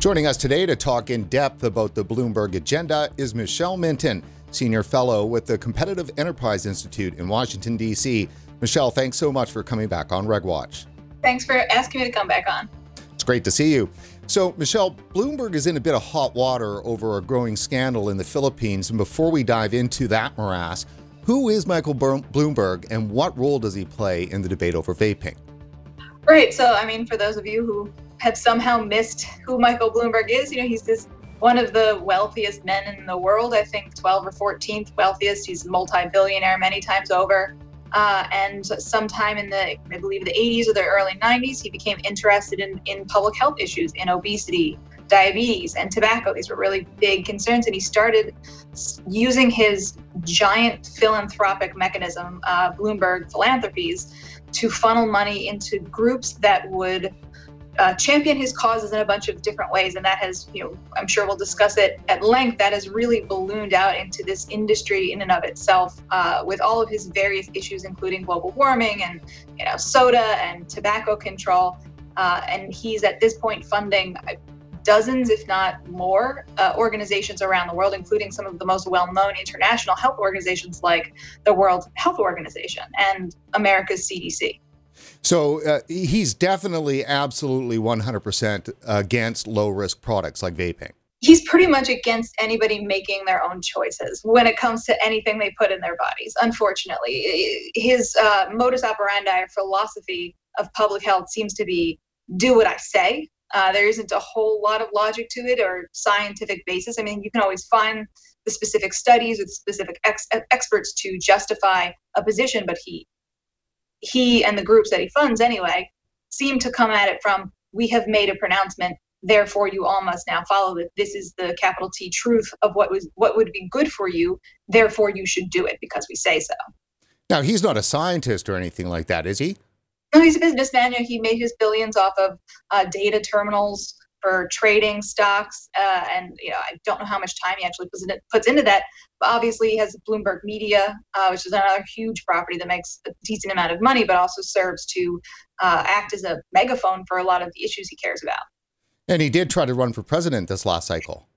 Joining us today to talk in depth about the Bloomberg agenda is Michelle Minton, Senior Fellow with the Competitive Enterprise Institute in Washington, D.C. Michelle, thanks so much for coming back on RegWatch. Thanks for asking me to come back on. It's great to see you. So, Michelle, Bloomberg is in a bit of hot water over a growing scandal in the Philippines. And before we dive into that morass, who is Michael Bloomberg and what role does he play in the debate over vaping? Right. So, I mean, for those of you who have somehow missed who Michael Bloomberg is. You know, he's this one of the wealthiest men in the world. I think 12 or 14th wealthiest. He's multi-billionaire many times over. Uh, and sometime in the, I believe, the 80s or the early 90s, he became interested in, in public health issues, in obesity, diabetes, and tobacco. These were really big concerns. And he started using his giant philanthropic mechanism, uh, Bloomberg Philanthropies, to funnel money into groups that would uh, champion his causes in a bunch of different ways. And that has, you know, I'm sure we'll discuss it at length, that has really ballooned out into this industry in and of itself uh, with all of his various issues, including global warming and, you know, soda and tobacco control. Uh, and he's at this point funding uh, dozens, if not more, uh, organizations around the world, including some of the most well known international health organizations like the World Health Organization and America's CDC. So uh, he's definitely, absolutely 100% against low risk products like vaping. He's pretty much against anybody making their own choices when it comes to anything they put in their bodies, unfortunately. His uh, modus operandi or philosophy of public health seems to be do what I say. Uh, there isn't a whole lot of logic to it or scientific basis. I mean, you can always find the specific studies the specific ex- experts to justify a position, but he he and the groups that he funds anyway seem to come at it from we have made a pronouncement therefore you all must now follow it. This is the capital t truth of what was what would be good for you therefore you should do it because we say so. Now he's not a scientist or anything like that is he? No he's a businessman. He made his billions off of uh, data terminals for trading stocks. Uh, and you know, I don't know how much time he actually puts, in, puts into that. But obviously, he has Bloomberg Media, uh, which is another huge property that makes a decent amount of money, but also serves to uh, act as a megaphone for a lot of the issues he cares about. And he did try to run for president this last cycle.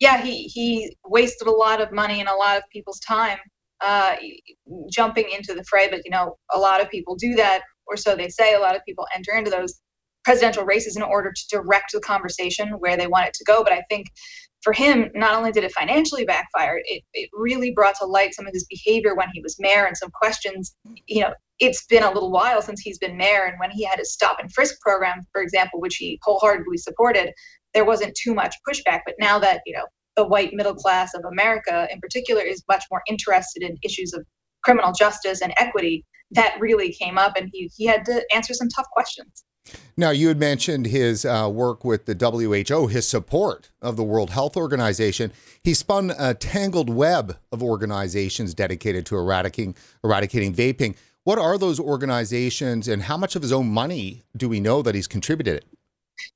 Yeah, he he wasted a lot of money and a lot of people's time uh, jumping into the fray. But you know, a lot of people do that, or so they say. A lot of people enter into those presidential races in order to direct the conversation where they want it to go. But I think for him, not only did it financially backfire, it, it really brought to light some of his behavior when he was mayor and some questions. You know, it's been a little while since he's been mayor, and when he had his stop and frisk program, for example, which he wholeheartedly supported, there wasn't too much pushback. But now that, you know, the white middle class of America in particular is much more interested in issues of criminal justice and equity, that really came up, and he, he had to answer some tough questions. Now, you had mentioned his uh, work with the WHO, his support of the World Health Organization. He spun a tangled web of organizations dedicated to eradicating, eradicating vaping. What are those organizations, and how much of his own money do we know that he's contributed?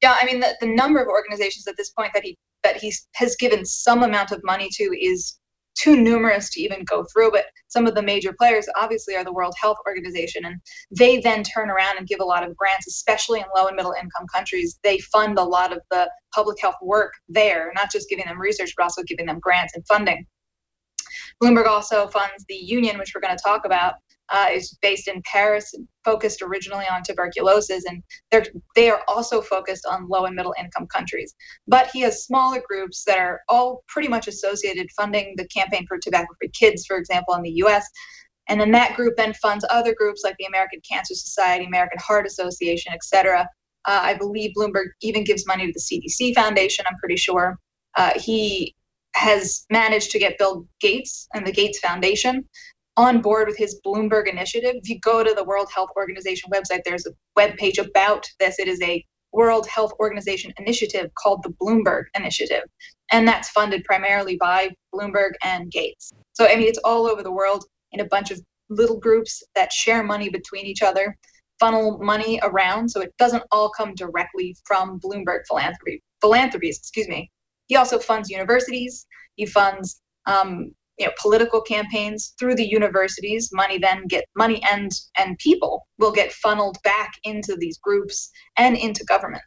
Yeah, I mean, the, the number of organizations at this point that he that he has given some amount of money to is too numerous to even go through. But some of the major players obviously are the World Health Organization, and they then turn around and give a lot of grants, especially in low and middle income countries. They fund a lot of the public health work there, not just giving them research, but also giving them grants and funding. Bloomberg also funds the union, which we're going to talk about, uh, is based in Paris, focused originally on tuberculosis, and they're they are also focused on low and middle income countries. But he has smaller groups that are all pretty much associated, funding the campaign for tobacco-free kids, for example, in the U.S. And then that group then funds other groups like the American Cancer Society, American Heart Association, et cetera. Uh, I believe Bloomberg even gives money to the CDC Foundation. I'm pretty sure. Uh, he has managed to get Bill Gates and the Gates Foundation on board with his Bloomberg initiative. If you go to the World Health Organization website, there's a web page about this. It is a World Health Organization initiative called the Bloomberg Initiative. And that's funded primarily by Bloomberg and Gates. So, I mean, it's all over the world in a bunch of little groups that share money between each other, funnel money around. So it doesn't all come directly from Bloomberg philanthropy, philanthropies, excuse me. He also funds universities. He funds um, you know political campaigns through the universities money then get money and and people will get funneled back into these groups and into government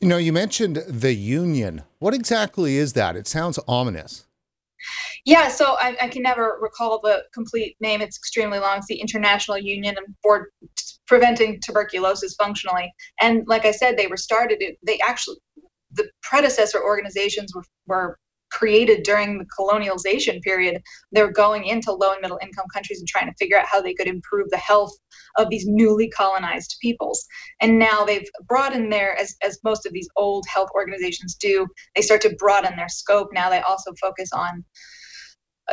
You know, you mentioned the union. What exactly is that? It sounds ominous. Yeah, so I, I, can never recall the complete name. It's extremely long. It's the International Union for Preventing Tuberculosis Functionally. And like I said, they were started, they actually, the predecessor organizations were, were created during the colonialization period. They're going into low and middle income countries and trying to figure out how they could improve the health of these newly colonized peoples. And now they've broadened their, as, as most of these old health organizations do, they start to broaden their scope. Now they also focus on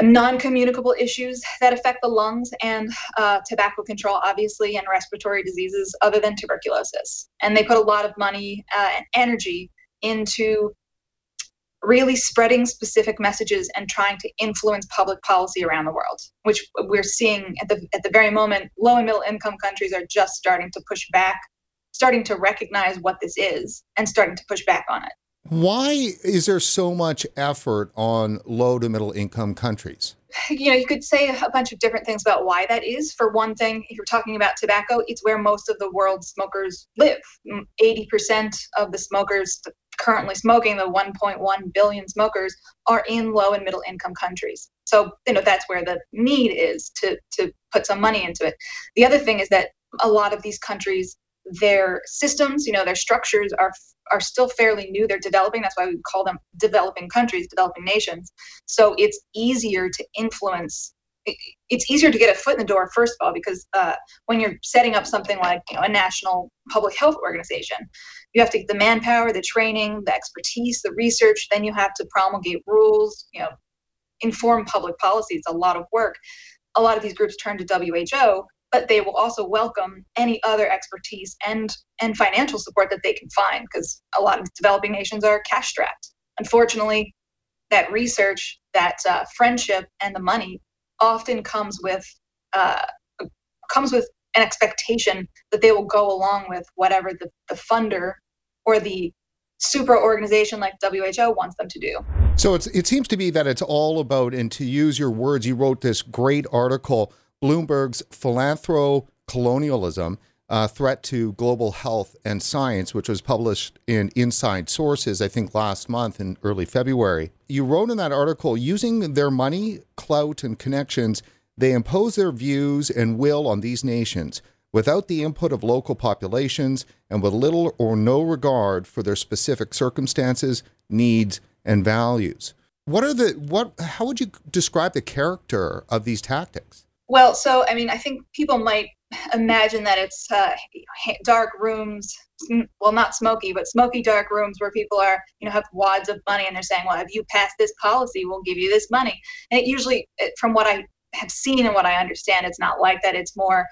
non-communicable issues that affect the lungs and uh, tobacco control obviously and respiratory diseases other than tuberculosis and they put a lot of money uh, and energy into really spreading specific messages and trying to influence public policy around the world, which we're seeing at the at the very moment. Low and middle income countries are just starting to push back, starting to recognize what this is, and starting to push back on it. Why is there so much effort on low to middle income countries? You know, you could say a bunch of different things about why that is. For one thing, if you're talking about tobacco, it's where most of the world's smokers live. 80% of the smokers, currently smoking, the 1.1 billion smokers, are in low and middle income countries. So, you know, that's where the need is to, to put some money into it. The other thing is that a lot of these countries, their systems, you know, their structures are are still fairly new. They're developing. That's why we call them developing countries, developing nations. So it's easier to influence it's easier to get a foot in the door first of all because uh, when you're setting up something like you know, a national public health organization you have to get the manpower the training the expertise the research then you have to promulgate rules you know inform public policy. It's a lot of work. A lot of these groups turn to who but they will also welcome any other expertise and and financial support that they can find because a lot of developing nations are cash strapped. Unfortunately that research that uh, friendship and the money often comes with uh, comes with an expectation that they will go along with whatever the, the funder or the super organization like WHO wants them to do. So it seems to be that it's all about, and to use your words, you wrote this great article, Bloomberg's Philanthro Colonialism, uh, Threat to Global Health and Science, which was published in Inside Sources, I think last month in early February. You wrote in that article using their money, clout, and connections, they impose their views and will on these nations without the input of local populations and with little or no regard for their specific circumstances, needs, and values. What are the what how would you describe the character of these tactics? Well, so I mean, I think people might imagine that it's uh, dark rooms well not smoky but smoky dark rooms where people are you know have wads of money and they're saying well if you pass this policy we'll give you this money and it usually from what i have seen and what i understand it's not like that it's more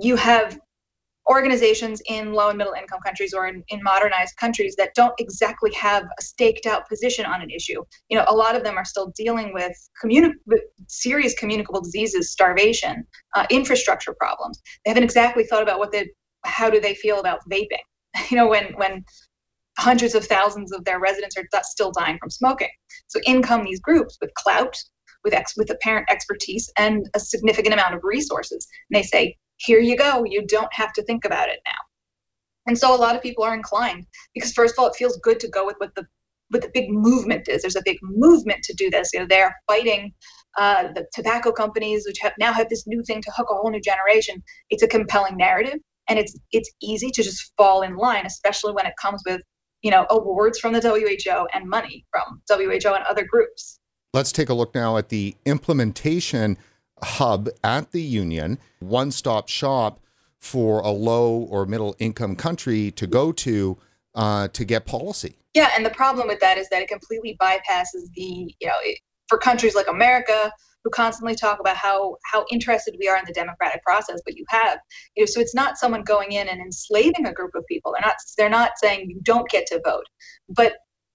you have organizations in low and middle income countries or in, in modernized countries that don't exactly have a staked out position on an issue. You know, a lot of them are still dealing with, communi- serious communicable diseases, starvation, uh, infrastructure problems. They haven't exactly thought about what they, how do they feel about vaping? You know, when when hundreds of thousands of their residents are still dying from smoking. So in come these groups with clout, with ex- with apparent expertise and a significant amount of resources. And they say, here you go. You don't have to think about it now. And so a lot of people are inclined because first of all, it feels good to go with what the what the big movement is. There's a big movement to do this. You know, they're fighting uh, the tobacco companies, which have now have this new thing to hook a whole new generation. It's a compelling narrative, and it's it's easy to just fall in line, especially when it comes with you know awards from the WHO and money from WHO and other groups. Let's take a look now at the implementation hub at the union, one stop shop for a low or middle income country to go to uh, to get policy. Yeah, and the problem with that is that it completely bypasses the, you know, it, for countries like America who constantly talk about how how interested we are in the democratic process, but you have, you know, so it's not someone going in and enslaving a group of people. They're not they're not saying you don't get to vote, but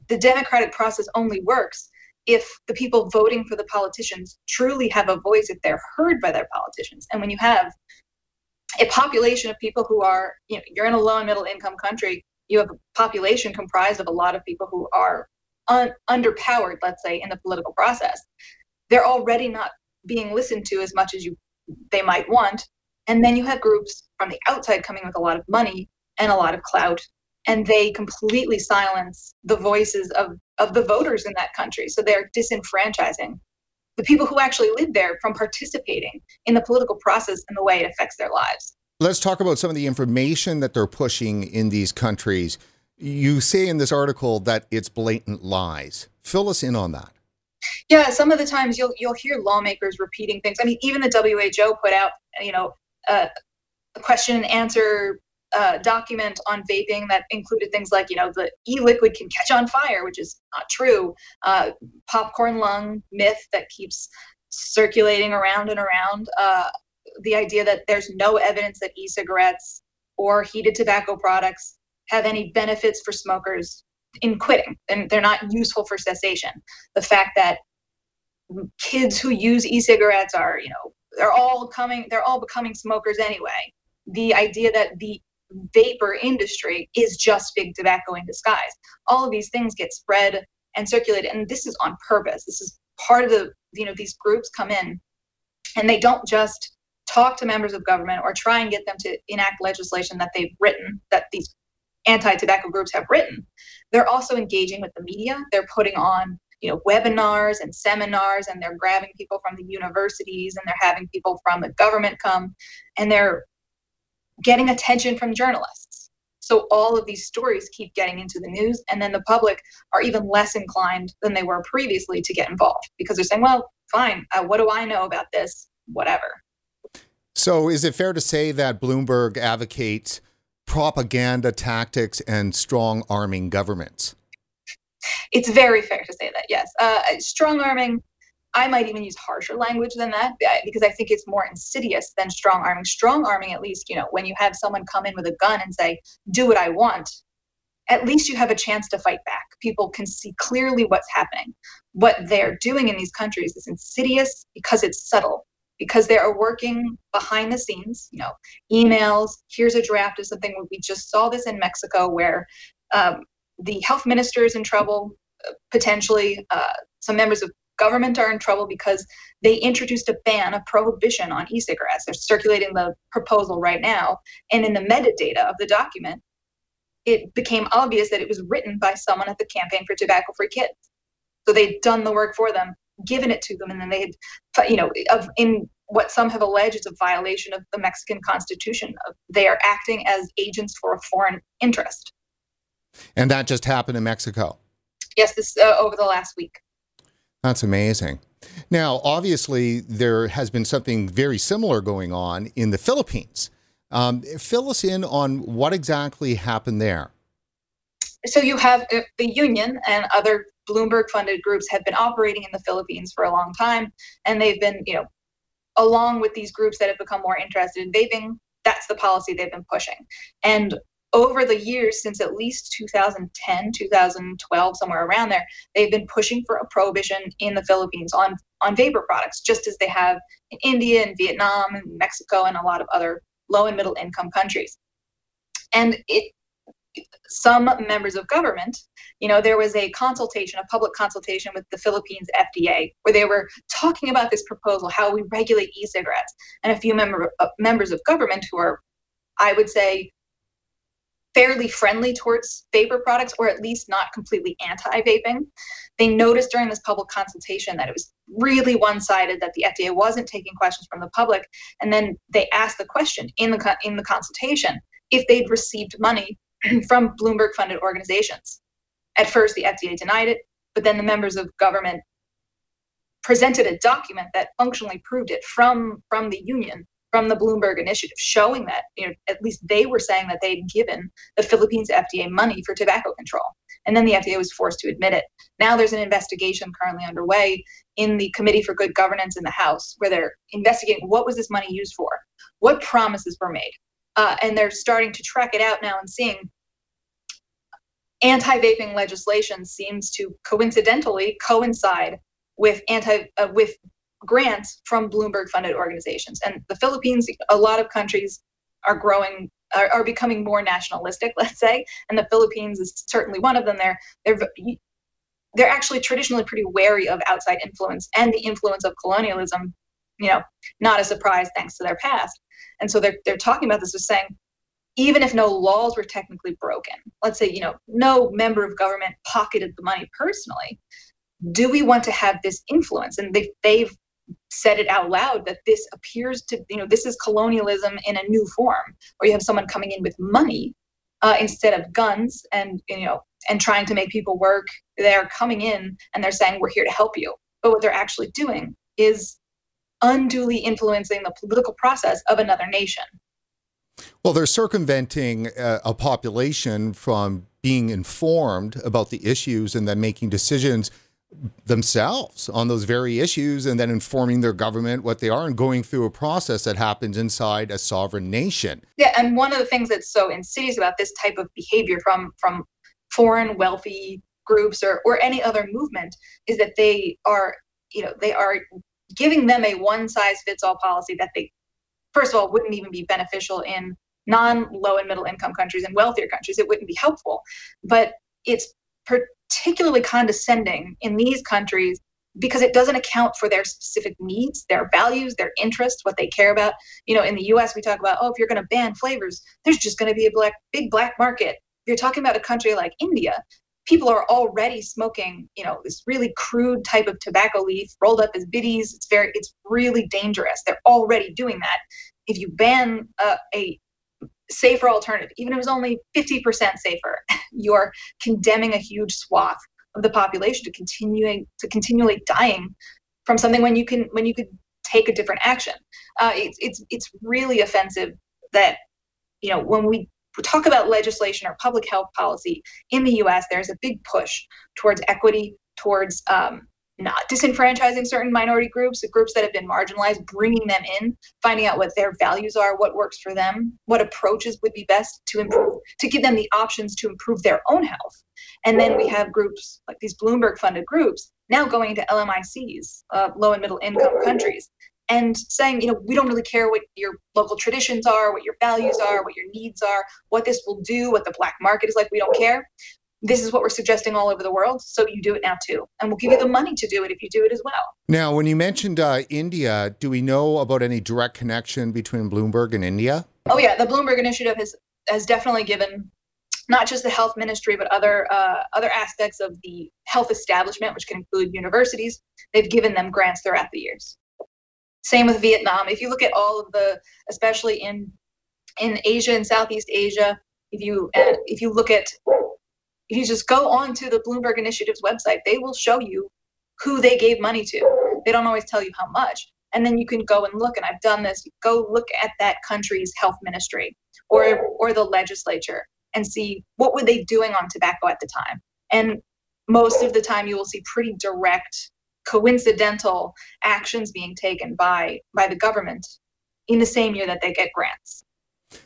the democratic process only works if the people voting for the politicians truly have a voice, if they're heard by their politicians. And when you have a population of people who are, you know, you're in a low and middle income country, you have a population comprised of a lot of people who are un- underpowered, let's say, in the political process. They're already not being listened to as much as you they might want. And then you have groups from the outside coming with a lot of money and a lot of clout and they completely silence the voices of, of the voters in that country. So they're disenfranchising the people who actually live there from participating in the political process and the way it affects their lives. Let's talk about some of the information that they're pushing in these countries. You say in this article that it's blatant lies. Fill us in on that. Yeah, some of the times you'll you'll hear lawmakers repeating things. I mean, even the WHO put out, you know, uh, a question and answer uh, document on vaping that included things like, you know, the e-liquid can catch on fire, which is not true. Uh, popcorn lung myth that keeps circulating around and around. Uh, the idea that there's no evidence that e-cigarettes or heated tobacco products have any benefits for smokers in quitting, and they're not useful for cessation. The fact that kids who use e-cigarettes are, you know, they're all coming, they're all becoming smokers anyway. The idea that the vapor industry is just big tobacco in disguise. All of these things get spread and circulated, and this is on purpose. This is part of the, you know, these groups come in and they don't just talk to members of government or try and get them to enact legislation that they've written, that these anti tobacco groups have written. They're also engaging with the media. They're putting on you know webinars and seminars and they're grabbing people from the universities and they're having people from the government come and they're getting attention from journalists. So all of these stories keep getting into the news, and then the public are even less inclined than they were previously to get involved because they're saying, well, fine, uh, what do I know about this? Whatever. So is it fair to say that Bloomberg advocates propaganda tactics and strong arming governments? It's very fair to say that, yes. Uh, strong arming I might even use harsher language than that because I think it's more insidious than strong arming. Strong arming, at least, you know, when you have someone come in with a gun and say, do what I want, at least you have a chance to fight back. People can see clearly what's happening. What they're doing in these countries is insidious because it's subtle, because they are working behind the scenes, you know, emails, here's a draft of something. We just saw this in Mexico where um, the health minister is in trouble, uh, potentially. Uh, some members of government are in trouble because they introduced a ban of prohibition on e-cigarettes. They're circulating the proposal right now. And in the metadata of the document, it became obvious that it was written by someone at the Campaign for Tobacco Free Kids. So they'd done the work for them, given it to them, and then they had, you know, of, in what some have alleged is a violation of the Mexican Constitution. They are acting as agents for a foreign interest. And that just happened in Mexico. Yes, this uh, over the last week. That's amazing. Now, obviously, there has been something very similar going on in the Philippines. Um, fill us in on what exactly happened there. So, you have uh, the union and other Bloomberg funded groups have been operating in the Philippines for a long time, and they've been, you know, along with these groups that have become more interested in vaping, that's the policy they've been pushing. And over the years since at least 2010 2012 somewhere around there they've been pushing for a prohibition in the philippines on on vapor products just as they have in india and vietnam and mexico and a lot of other low and middle income countries. And it some members of government you know there was a consultation a public consultation with the philippines fda where they were talking about this proposal how we regulate e-cigarettes. And a few member, uh, members of government who are i would say fairly friendly towards vapor products or at least not completely anti-vaping. They noticed during this public consultation that it was really one-sided that the fda wasn't taking questions from the public. And then they asked the question in the in the consultation if they'd received money from bloomberg funded organizations. At first the fda denied it but then the members of government presented a document that functionally proved it from from the union from the Bloomberg Initiative, showing that you know at least they were saying that they'd given the Philippines FDA money for tobacco control, and then the FDA was forced to admit it. Now there's an investigation currently underway in the Committee for Good Governance in the House, where they're investigating what was this money used for, what promises were made, uh, and they're starting to track it out now and seeing anti-vaping legislation seems to coincidentally coincide with anti uh, with grants from Bloomberg funded organizations. And the Philippines, a lot of countries are growing are, are, becoming more nationalistic, let's say, and the Philippines is certainly one of them. They're they're they're actually traditionally pretty wary of outside influence and the influence of colonialism. You know, not a surprise thanks to their past. And so they're they're talking about this as saying, even if no laws were technically broken, let's say, you know, no member of government pocketed the money personally, do we want to have this influence? And they, they've said it out loud that this appears to, you know, this is colonialism in a new form, where you have someone coming in with money uh, instead of guns and, you know, and trying to make people work. They're coming in and they're saying, we're here to help you. But what they're actually doing is unduly influencing the political process of another nation. Well, they're circumventing uh, a population from being informed about the issues and then making decisions themselves on those very issues and then informing their government what they are and going through a process that happens inside a sovereign nation. Yeah, and one of the things that's so insidious about this type of behavior from from foreign wealthy groups or or any other movement is that they are, you know, they are giving them a one size fits all policy that they first of all wouldn't even be beneficial in non low and middle income countries and wealthier countries it wouldn't be helpful but it's particularly condescending in these countries because it doesn't account for their specific needs, their values, their interests, what they care about. You know, in the US, we talk about, oh, if you're going to ban flavors, there's just going to be a black, big black market. If you're talking about a country like India, people are already smoking, you know, this really crude type of tobacco leaf rolled up as bidis. It's very, it's really dangerous. They're already doing that. If you ban uh, a safer alternative, even if it was only 50% safer, you're condemning a huge swath of the population to continuing to continually dying from something when you can when you could take a different action. Uh, it's it's it's really offensive that you know when we talk about legislation or public health policy in the U.S., there's a big push towards equity, towards um, not disenfranchising certain minority groups, the groups that have been marginalized, bringing them in, finding out what their values are, what works for them, what approaches would be best to improve, to give them the options to improve their own health. And then we have groups like these Bloomberg funded groups now going into LMICs, uh, low and middle income countries, and saying, you know, we don't really care what your local traditions are, what your values are, what your needs are, what this will do, what the black market is like. We don't care this is what we're suggesting all over the world. So you do it now too. And we'll give you the money to do it if you do it as well. Now, when you mentioned uh, India, do we know about any direct connection between Bloomberg and India? Oh, yeah. The Bloomberg Initiative has, has definitely given not just the health ministry, but other uh, other aspects of the health establishment, which can include universities. They've given them grants throughout the years. Same with Vietnam. If you look at all of the, especially in in Asia and Southeast Asia, if you uh, if you look at if you just go on to the Bloomberg Initiative's website, they will show you who they gave money to. They don't always tell you how much. And then you can go and look, and I've done this, go look at that country's health ministry or or the legislature and see what were they doing on tobacco at the time. And most of the time you will see pretty direct coincidental actions being taken by by the government in the same year that they get grants.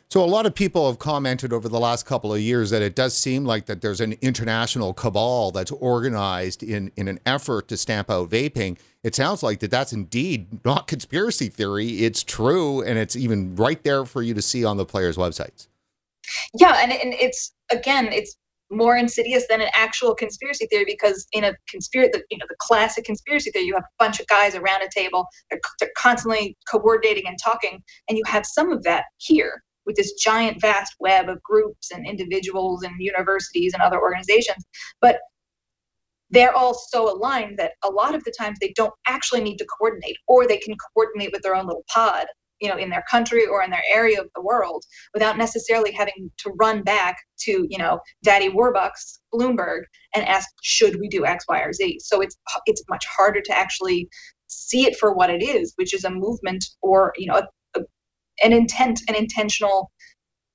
So a lot of people have commented over the last couple of years that it does seem like that there's an international cabal that's organized in in an effort to stamp out vaping. It sounds like that that's indeed not conspiracy theory. It's true, and it's even right there for you to see on the players' websites. Yeah, and, and it's again, it's more insidious than an actual conspiracy theory because in a conspiracy, you know, the classic conspiracy theory, you have a bunch of guys around a table, they're, they're constantly coordinating and talking, and you have some of that here with this giant, vast web of groups and individuals and universities and other organizations. But they're all so aligned that a lot of the times they don't actually need to coordinate, or they can coordinate with their own little pod, you know, in their country or in their area of the world without necessarily having to run back to, you know, Daddy Warbucks, Bloomberg, and ask, should we do X, Y, or Z? So it's it's much harder to actually see it for what it is, which is a movement or you know a, an intent, an intentional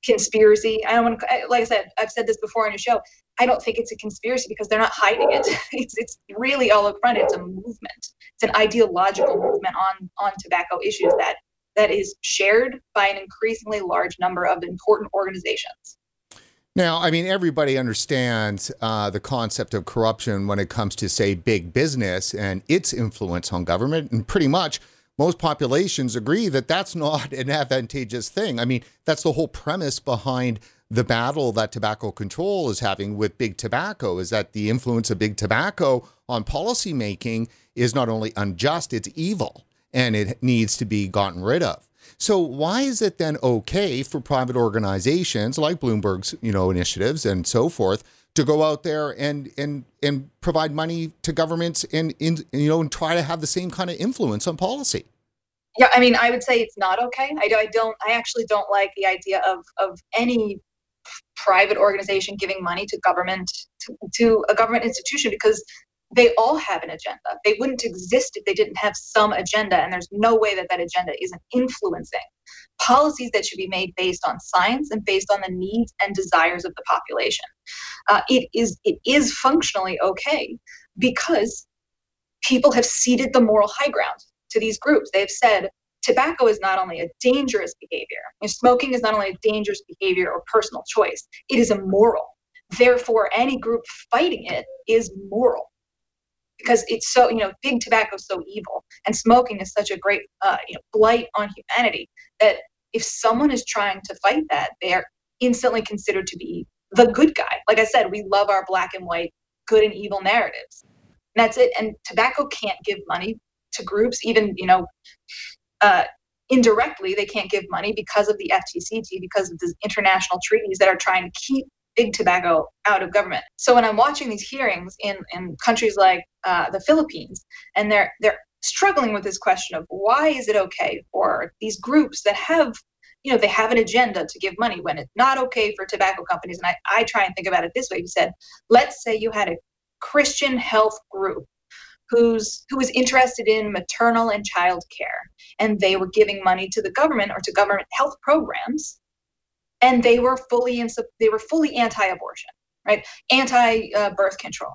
conspiracy. I don't want to, like I said, I've said this before on your show. I don't think it's a conspiracy because they're not hiding it. It's it's really all up front. It's a movement. It's an ideological movement on on tobacco issues that that is shared by an increasingly large number of important organizations. Now, I mean, everybody understands uh, the concept of corruption when it comes to, say, big business and its influence on government, and pretty much most populations agree that that's not an advantageous thing. I mean, that's the whole premise behind the battle that tobacco control is having with big tobacco is that the influence of big tobacco on policymaking is not only unjust, it's evil and it needs to be gotten rid of. So why is it then okay for private organizations like Bloomberg's, you know, initiatives and so forth to go out there and and and provide money to governments and in you know and try to have the same kind of influence on policy? Yeah, I mean, I would say it's not okay. I, I don't. I actually don't like the idea of of any private organization giving money to government to, to a government institution because they all have an agenda. They wouldn't exist if they didn't have some agenda, and there's no way that that agenda isn't influencing policies that should be made based on science and based on the needs and desires of the population. Uh, it is it is functionally okay because people have ceded the moral high ground to these groups. They have said tobacco is not only a dangerous behavior, smoking is not only a dangerous behavior or personal choice, it is immoral. Therefore, any group fighting it is moral because it's so you know big tobacco is so evil and smoking is such a great uh, you know blight on humanity that if someone is trying to fight that they are instantly considered to be the good guy. Like i said we love our black and white good and evil narratives. And that's it. And tobacco can't give money to groups even you know uh, indirectly they can't give money because of the fctc because of the international treaties that are trying to keep big tobacco out of government. So when I'm watching these hearings in, in countries like uh, the Philippines, and they're they're struggling with this question of why is it okay for these groups that have you know they have an agenda to give money when it's not okay for tobacco companies and I, I try and think about it this way you said let's say you had a christian health group who's who was interested in maternal and child care and they were giving money to the government or to government health programs and they were fully in, they were fully anti-abortion, right? Anti-birth uh, control.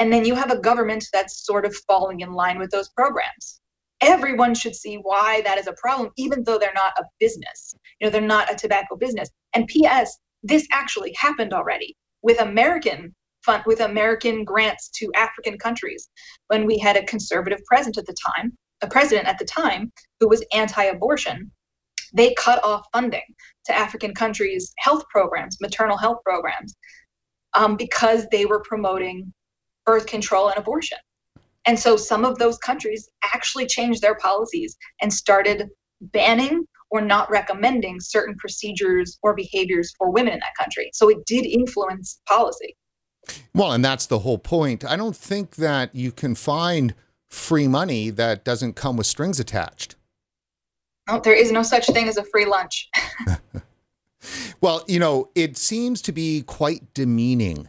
And then you have a government that's sort of falling in line with those programs. Everyone should see why that is a problem, even though they're not a business. You know, they're not a tobacco business. And P.S. This actually happened already with American fund, with American grants to African countries when we had a conservative president at the time, a president at the time who was anti-abortion they cut off funding to African countries' health programs, maternal health programs, um, because they were promoting birth control and abortion. And so some of those countries actually changed their policies and started banning or not recommending certain procedures or behaviors for women in that country. So it did influence policy. Well, and that's the whole point. I don't think that you can find free money that doesn't come with strings attached. No, there is no such thing as a free lunch. well, you know, it seems to be quite demeaning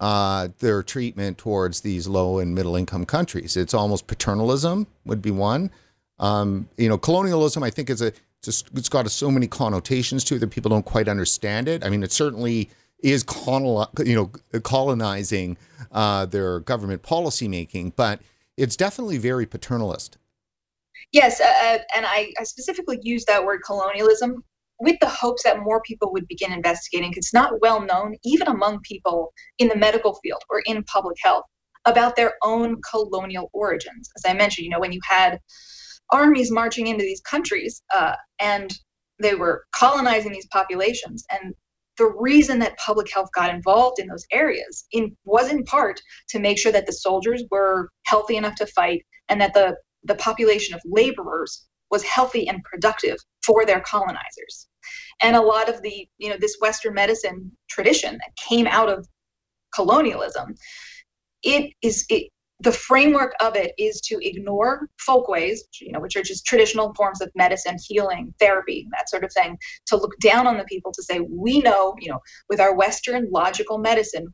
uh, their treatment towards these low and middle income countries. It's almost paternalism would be one. Um, you know, colonialism. I think is a just it's got so many connotations to it that people don't quite understand it. I mean, it certainly is coloni- you know colonizing uh, their government policy making, but it's definitely very paternalist. Yes, uh, uh, and I, I specifically use that word colonialism with the hopes that more people would begin investigating. because It's not well known, even among people in the medical field or in public health, about their own colonial origins. As I mentioned, you know, when you had armies marching into these countries uh, and they were colonizing these populations, and the reason that public health got involved in those areas in, was in part to make sure that the soldiers were healthy enough to fight and that the the population of laborers was healthy and productive for their colonizers. And a lot of the, you know, this Western medicine tradition that came out of colonialism, it is it the framework of it is to ignore folkways, you know, which are just traditional forms of medicine, healing, therapy, that sort of thing, to look down on the people to say, we know, you know, with our Western logical medicine,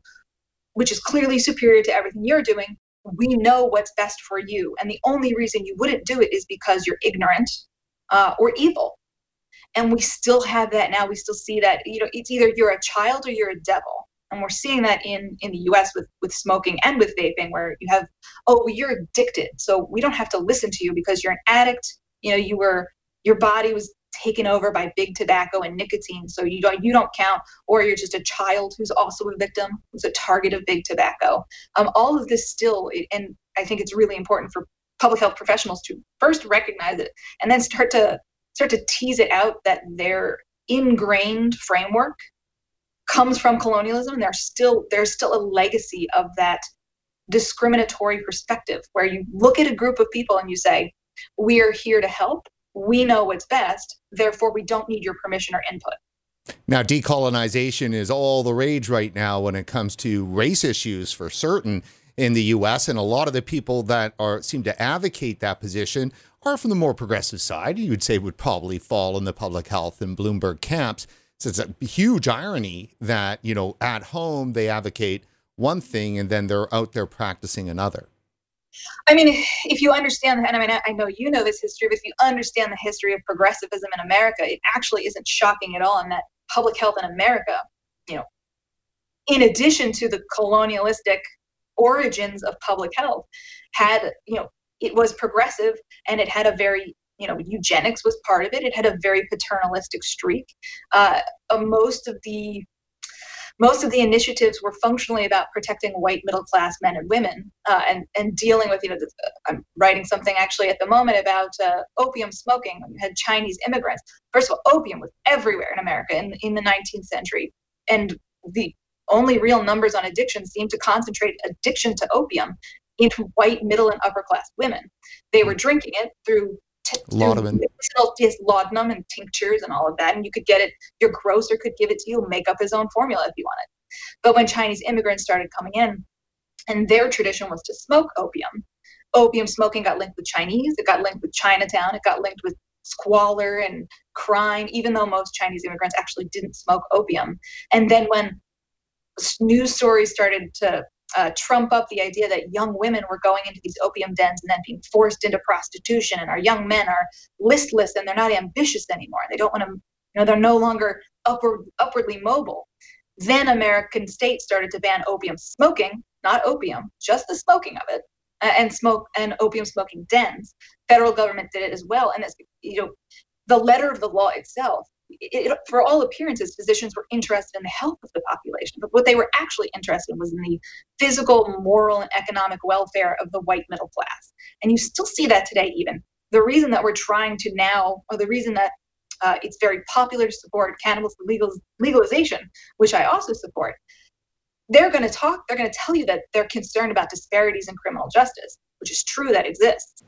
which is clearly superior to everything you're doing, we know what's best for you. And the only reason you wouldn't do it is because you're ignorant uh, or evil. And we still have that now. We still see that, you know, it's either you're a child or you're a devil. And we're seeing that in, in the US with, with smoking and with vaping, where you have, oh, well, you're addicted. So we don't have to listen to you because you're an addict. You know, you were, your body was taken over by big tobacco and nicotine. So you don't you don't count or you're just a child who's also a victim who's a target of big tobacco. Um, all of this still and i think it's really important for public health professionals to first recognize it and then start to start to tease it out that their ingrained framework comes from colonialism. And there's still there's still a legacy of that discriminatory perspective where you look at a group of people and you say we are here to help we know what's best, therefore we don't need your permission or input. Now, decolonization is all the rage right now when it comes to race issues for certain in the US. And a lot of the people that are seem to advocate that position are from the more progressive side. You would say would probably fall in the public health and Bloomberg camps. So it's a huge irony that, you know, at home they advocate one thing and then they're out there practicing another. I mean, if you understand, and I mean, I know you know this history, but if you understand the history of progressivism in America, it actually isn't shocking at all in that public health in America, you know, in addition to the colonialistic origins of public health, had, you know, it was progressive and it had a very you know eugenics was part of it. It had a very paternalistic streak. Uh, uh, most of the most of the initiatives were functionally about protecting white middle class men and women uh, and and dealing with you know the, I'm writing something actually at the moment about uh, opium smoking you had Chinese immigrants first of all opium was everywhere in America in in the 19th century and the only real numbers on addiction seem to concentrate addiction to opium into white middle and upper class women. They were drinking it through t- laudanum, laudanum and tinctures and all of that, and you could get it. Your grocer could give it to you, make up his own formula if you wanted. But when Chinese immigrants started coming in, and their tradition was to smoke opium, opium smoking got linked with Chinese. It got linked with Chinatown. It got linked with squalor and crime, even though most Chinese immigrants actually didn't smoke opium. And then when news stories started to uh, trump up the idea that young women were going into these opium dens and then being forced into prostitution, and our young men are listless and they're not ambitious anymore. They don't want to, you know, they're no longer upward, upwardly mobile. Then American states started to ban opium smoking, not opium, just the smoking of it, uh, and smoke and opium smoking dens. Federal government did it as well, and it's you know, the letter of the law itself it, for all appearances, physicians were interested in the health of the population, but what they were actually interested in was in the physical, moral, and economic welfare of the white middle class. And you still see that today, even. The reason that we're trying to now, or the reason that uh, it's very popular to support cannabis legal, legalization, which I also support, they're going to talk, they're going to tell you that they're concerned about disparities in criminal justice, which is true that exists.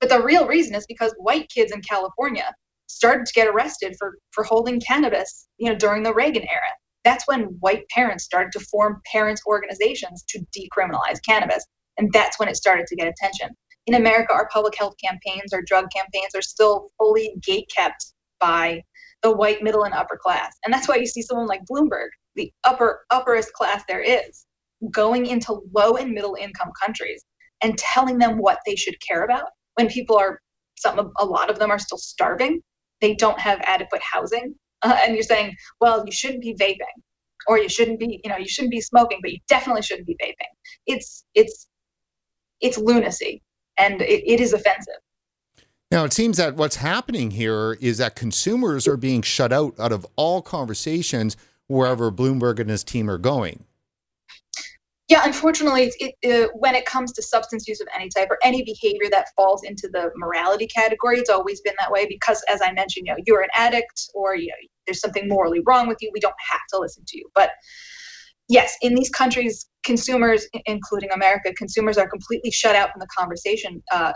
But the real reason is because white kids in California started to get arrested for for holding cannabis you know during the reagan era. That's when white parents started to form parents organizations to decriminalize cannabis and that's when it started to get attention. In america our public health campaigns our drug campaigns are still fully gate kept by the white middle and upper class. And that's why you see someone like bloomberg the upper upperest class there is going into low and middle income countries and telling them what they should care about when people are some a lot of them are still starving they don't have adequate housing uh, and you're saying well you shouldn't be vaping or you shouldn't be you know you shouldn't be smoking but you definitely shouldn't be vaping. It's it's it's lunacy and it, it is offensive. Now it seems that what's happening here is that consumers are being shut out out of all conversations wherever bloomberg and his team are going yeah, unfortunately, it, uh, when it comes to substance use of any type or any behavior that falls into the morality category, it's always been that way because, as I mentioned, you know, you're an addict or you know, there's something morally wrong with you. We don't have to listen to you. But yes, in these countries, consumers, including America, consumers are completely shut out from the conversation. Uh,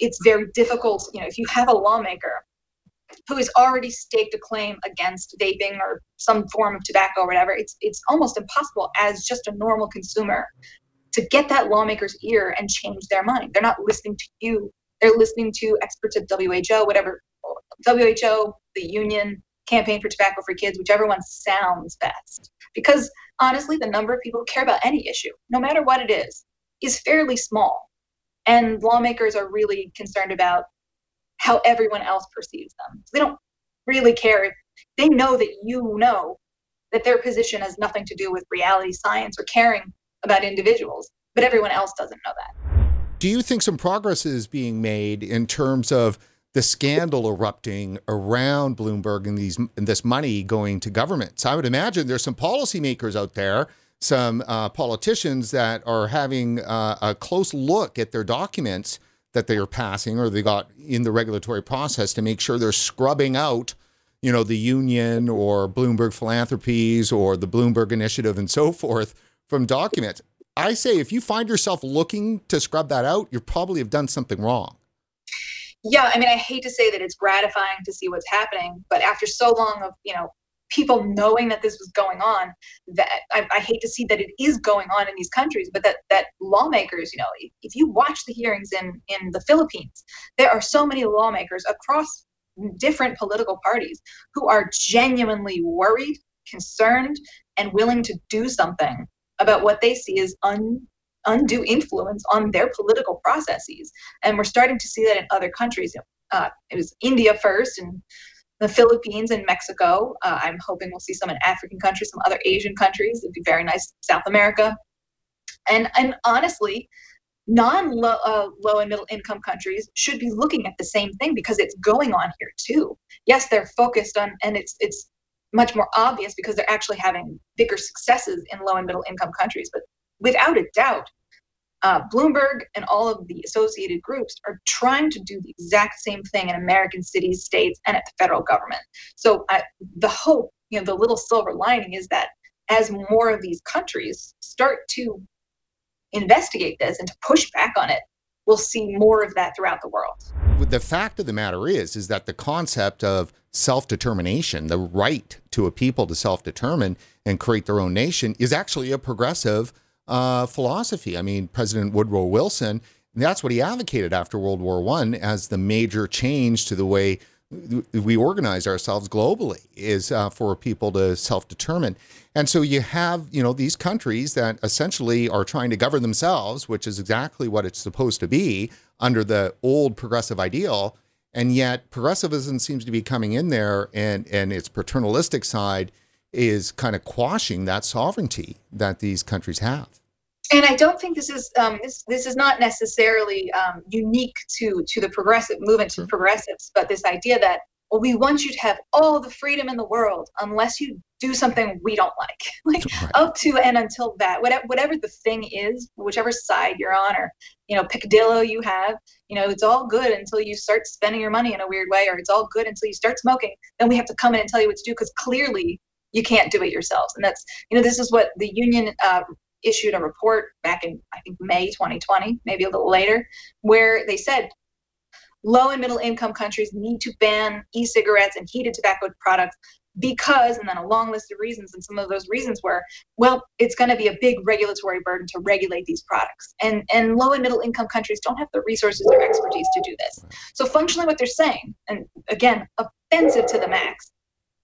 it's very difficult. You know, if you have a lawmaker who has already staked a claim against vaping or some form of tobacco or whatever, it's it's almost impossible as just a normal consumer to get that lawmaker's ear and change their mind. They're not listening to you. They're listening to experts at WHO, whatever WHO, the union, campaign for tobacco for kids, whichever one sounds best. Because honestly, the number of people who care about any issue, no matter what it is, is fairly small. And lawmakers are really concerned about how everyone else perceives them. They don't really care they know that you know that their position has nothing to do with reality science or caring about individuals, but everyone else doesn't know that. Do you think some progress is being made in terms of the scandal erupting around Bloomberg and these and this money going to governments? I would imagine there's some policymakers out there, some uh, politicians that are having uh, a close look at their documents that they are passing or they got in the regulatory process to make sure they're scrubbing out, you know, the union or Bloomberg Philanthropies or the Bloomberg Initiative and so forth from documents. I say if you find yourself looking to scrub that out, you probably have done something wrong. yeah, I mean, I hate to say that it's gratifying to see what's happening, but after so long of you know people knowing that this was going on, that I, I hate to see that it is going on in these countries, but that that lawmakers, you know, if, if you watch the hearings in in the Philippines, there are so many lawmakers across different political parties who are genuinely worried, concerned, and willing to do something about what they see as un, undue influence on their political processes. And we're starting to see that in other countries. Uh, it was India first, and the Philippines and Mexico. Uh, I'm hoping we'll see some in African countries, some other Asian countries. It'd be very nice. South America, and and honestly, non-low uh, low and middle income countries should be looking at the same thing because it's going on here too. Yes, they're focused on, and it's it's much more obvious because they're actually having bigger successes in low and middle income countries. But without a doubt, uh, Bloomberg and all of the associated groups are trying to do the exact same thing in American cities, states, and at the federal government. So uh, the hope, you know, the little silver lining is that as more of these countries start to investigate this and to push back on it, we'll see more of that throughout the world. The fact of the matter is, is that the concept of self-determination, the right to a people to self-determine and create their own nation, is actually a progressive uh, philosophy. I mean, President Woodrow Wilson, that's what he advocated after World War One as the major change to the way we organize ourselves globally is uh, for people to self-determine. And so you have, you know, these countries that essentially are trying to govern themselves, which is exactly what it's supposed to be under the old progressive ideal. And yet progressivism seems to be coming in there and, and its paternalistic side is kind of quashing that sovereignty that these countries have and I don't think this is um, this this is not necessarily um, unique to to the progressive movement to progressives, but this idea that well, we want you to have all the freedom in the world unless you do something we don't like, like right. up to and until that, whatever whatever the thing is, whichever side you're on, or you know, picadillo you have, you know, it's all good until you start spending your money in a weird way, or it's all good until you start smoking. Then we have to come in and tell you what to do because clearly you can't do it yourselves. And that's you know this is what the union uh, issued a report back in I think May 2020, maybe a little later, where they said low and middle income countries need to ban e-cigarettes and heated tobacco products because and then a long list of reasons and some of those reasons were well it's going to be a big regulatory burden to regulate these products. And and low and middle income countries don't have the resources or expertise to do this. So functionally what they're saying and again offensive to the max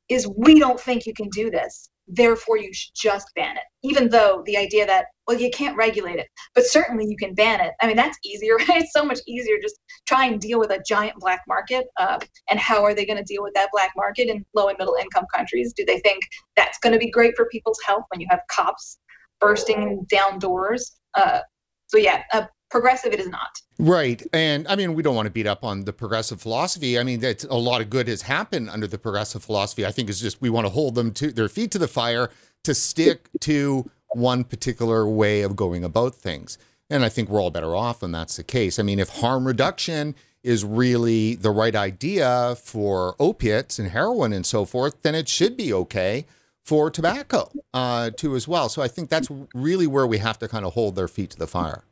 is we don't think you can do this. Therefore you should just ban it. Even though the idea that well you can't regulate it but certainly you can ban it. I mean that's easier right? It's so much easier just try and deal with a giant black market uh, and how are they going to deal with that black market in low and middle income countries? Do they think that's going to be great for people's health when you have cops bursting down doors? Uh, so yeah uh, progressive it is not. Right. And i mean we don't want to beat up on the progressive philosophy. I mean that's a lot of good has happened under the progressive philosophy. I think it's just we want to hold them to their feet to the fire to stick to one particular way of going about things. And i think we're all better off when that's the case. I mean if harm reduction is really the right idea for opiates and heroin and so forth then it should be okay for tobacco uh, too as well. So i think that's really where we have to kind of hold their feet to the fire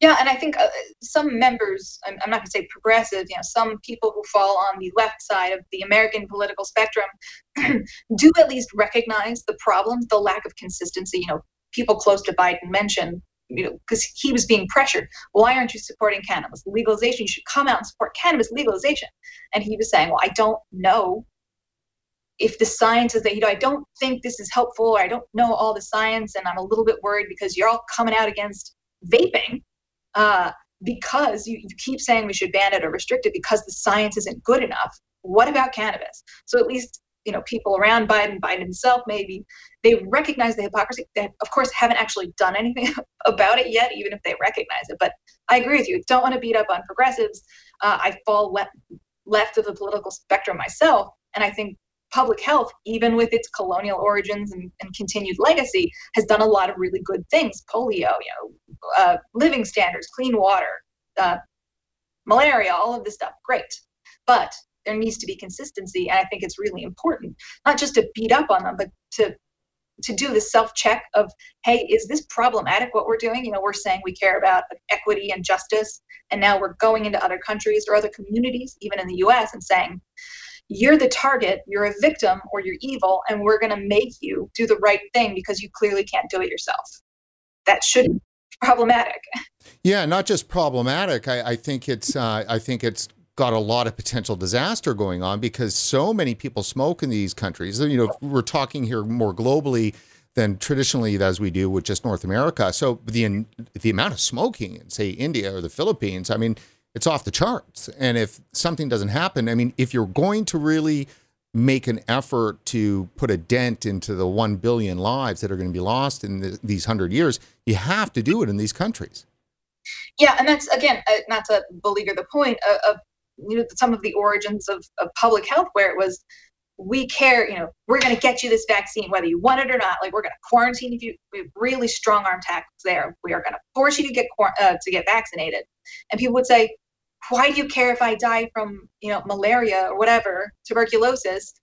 yeah, and I think uh, some members, I'm, I'm not going to say progressive, you know, some people who fall on the left side of the American political spectrum do at least recognize the problems, the lack of consistency. You know, people close to Biden mentioned, you know, because he was being pressured. Why aren't you supporting cannabis legalization? You should come out and support cannabis legalization. And he was saying, well, I don't know if the science is that you know i don't think this is helpful or i don't know all the science and i'm a little bit worried because you're all coming out against vaping uh, because you, you keep saying we should ban it or restrict it because the science isn't good enough. What about cannabis? So at least you know people around Biden, Biden himself, maybe they recognize the hypocrisy. They of course haven't actually done anything about it yet, even if they recognize it. But I agree with you. Don't want to beat up on progressives. Uh, I fall left left of the political spectrum myself, and I think public health, even with its colonial origins and, and, continued legacy, has done a lot of really good things. Polio, you know, uh, living standards, clean water, uh, malaria, all of this stuff, great. But there needs to be consistency, and I think it's really important not just to beat up on them, but to to do the self check of, hey, is this problematic what we're doing? You know, we're saying we care about equity and justice, and now we're going into other countries or other communities, even in the US, and saying, you're the target, you're a victim, or you're evil, and we're going to make you do the right thing because you clearly can't do it yourself. That should be problematic. Yeah, not just problematic. I, I think it's uh, I think it's got a lot of potential disaster going on because so many people smoke in these countries. You know, we're talking here more globally than traditionally as we do with just North America. So the the amount of smoking in say India or the Philippines, I mean, it's off the charts. And if something doesn't happen, I mean, if you're going to really make an effort to put a dent into the 1 billion lives that are going to be lost in the, these 100 years, you have to do it in these countries. Yeah, and that's again uh, not to beleaguer the point of, of you know some of the origins of, of public health, where it was we care, you know, we're going to get you this vaccine whether you want it or not. Like we're going to quarantine if you we have really strong arm tactics there. We are going to force you to get uh, to get vaccinated, and people would say, why do you care if I die from you know malaria or whatever tuberculosis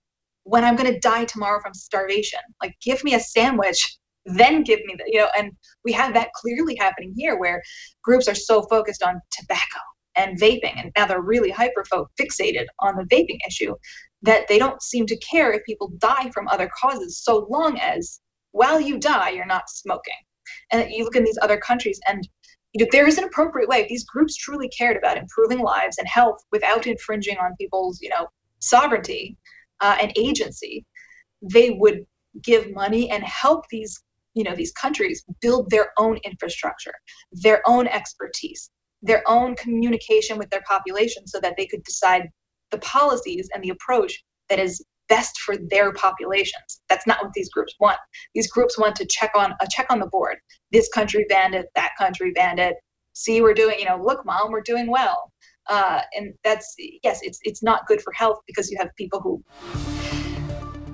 when I'm going to die tomorrow from starvation? Like give me a sandwich then give me the you know and we have that clearly happening here where groups are so focused on tobacco and vaping and now they're really hyper fixated on the vaping issue that they don't seem to care if people die from other causes so long as while you die you're not smoking and you look in these other countries and you know, there is an appropriate way. If these groups truly cared about improving lives and health without infringing on people's you know sovereignty uh, and agency. They would give money and help these you know these countries build their own infrastructure their own expertise their own communication with their population so that they could decide the policies and the approach that is best for their populations. That's not what these groups want. These groups want to check on a check on the board. This country banned it that country banned it see we're doing you know look mom we're doing well. Uh, and that's yes it's it's not good for health because you have people who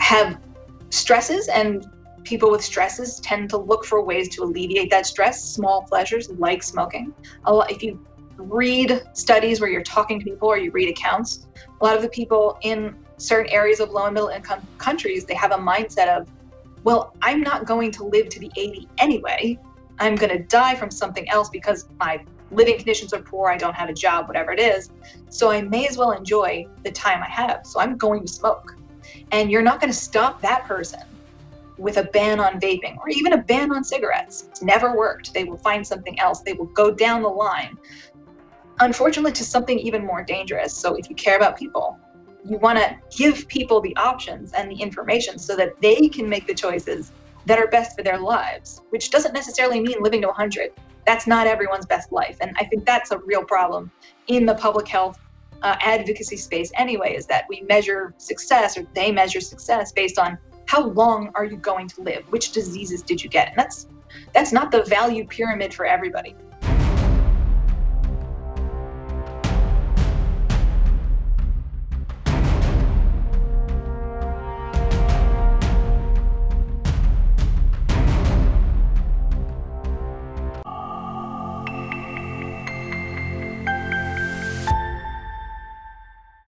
have stresses and people with stresses tend to look for ways to alleviate that stress, small pleasures like smoking. A lot, if you read studies where you're talking to people or you read accounts, a lot of the people in certain areas of low and middle income countries, they have a mindset of, well, I'm not going to live to be 80 anyway. I'm going to die from something else because my living conditions are poor, I don't have a job, whatever it is. So I may as well enjoy the time I have. So I'm going to smoke. And you're not going to stop that person with a ban on vaping or even a ban on cigarettes. It's never worked. They will find something else. They will go down the line. Unfortunately, to something even more dangerous. So, if you care about people, you want to give people the options and the information so that they can make the choices that are best for their lives, which doesn't necessarily mean living to 100. That's not everyone's best life. And I think that's a real problem in the public health uh, advocacy space, anyway, is that we measure success or they measure success based on how long are you going to live? Which diseases did you get? And that's that's not the value pyramid for everybody.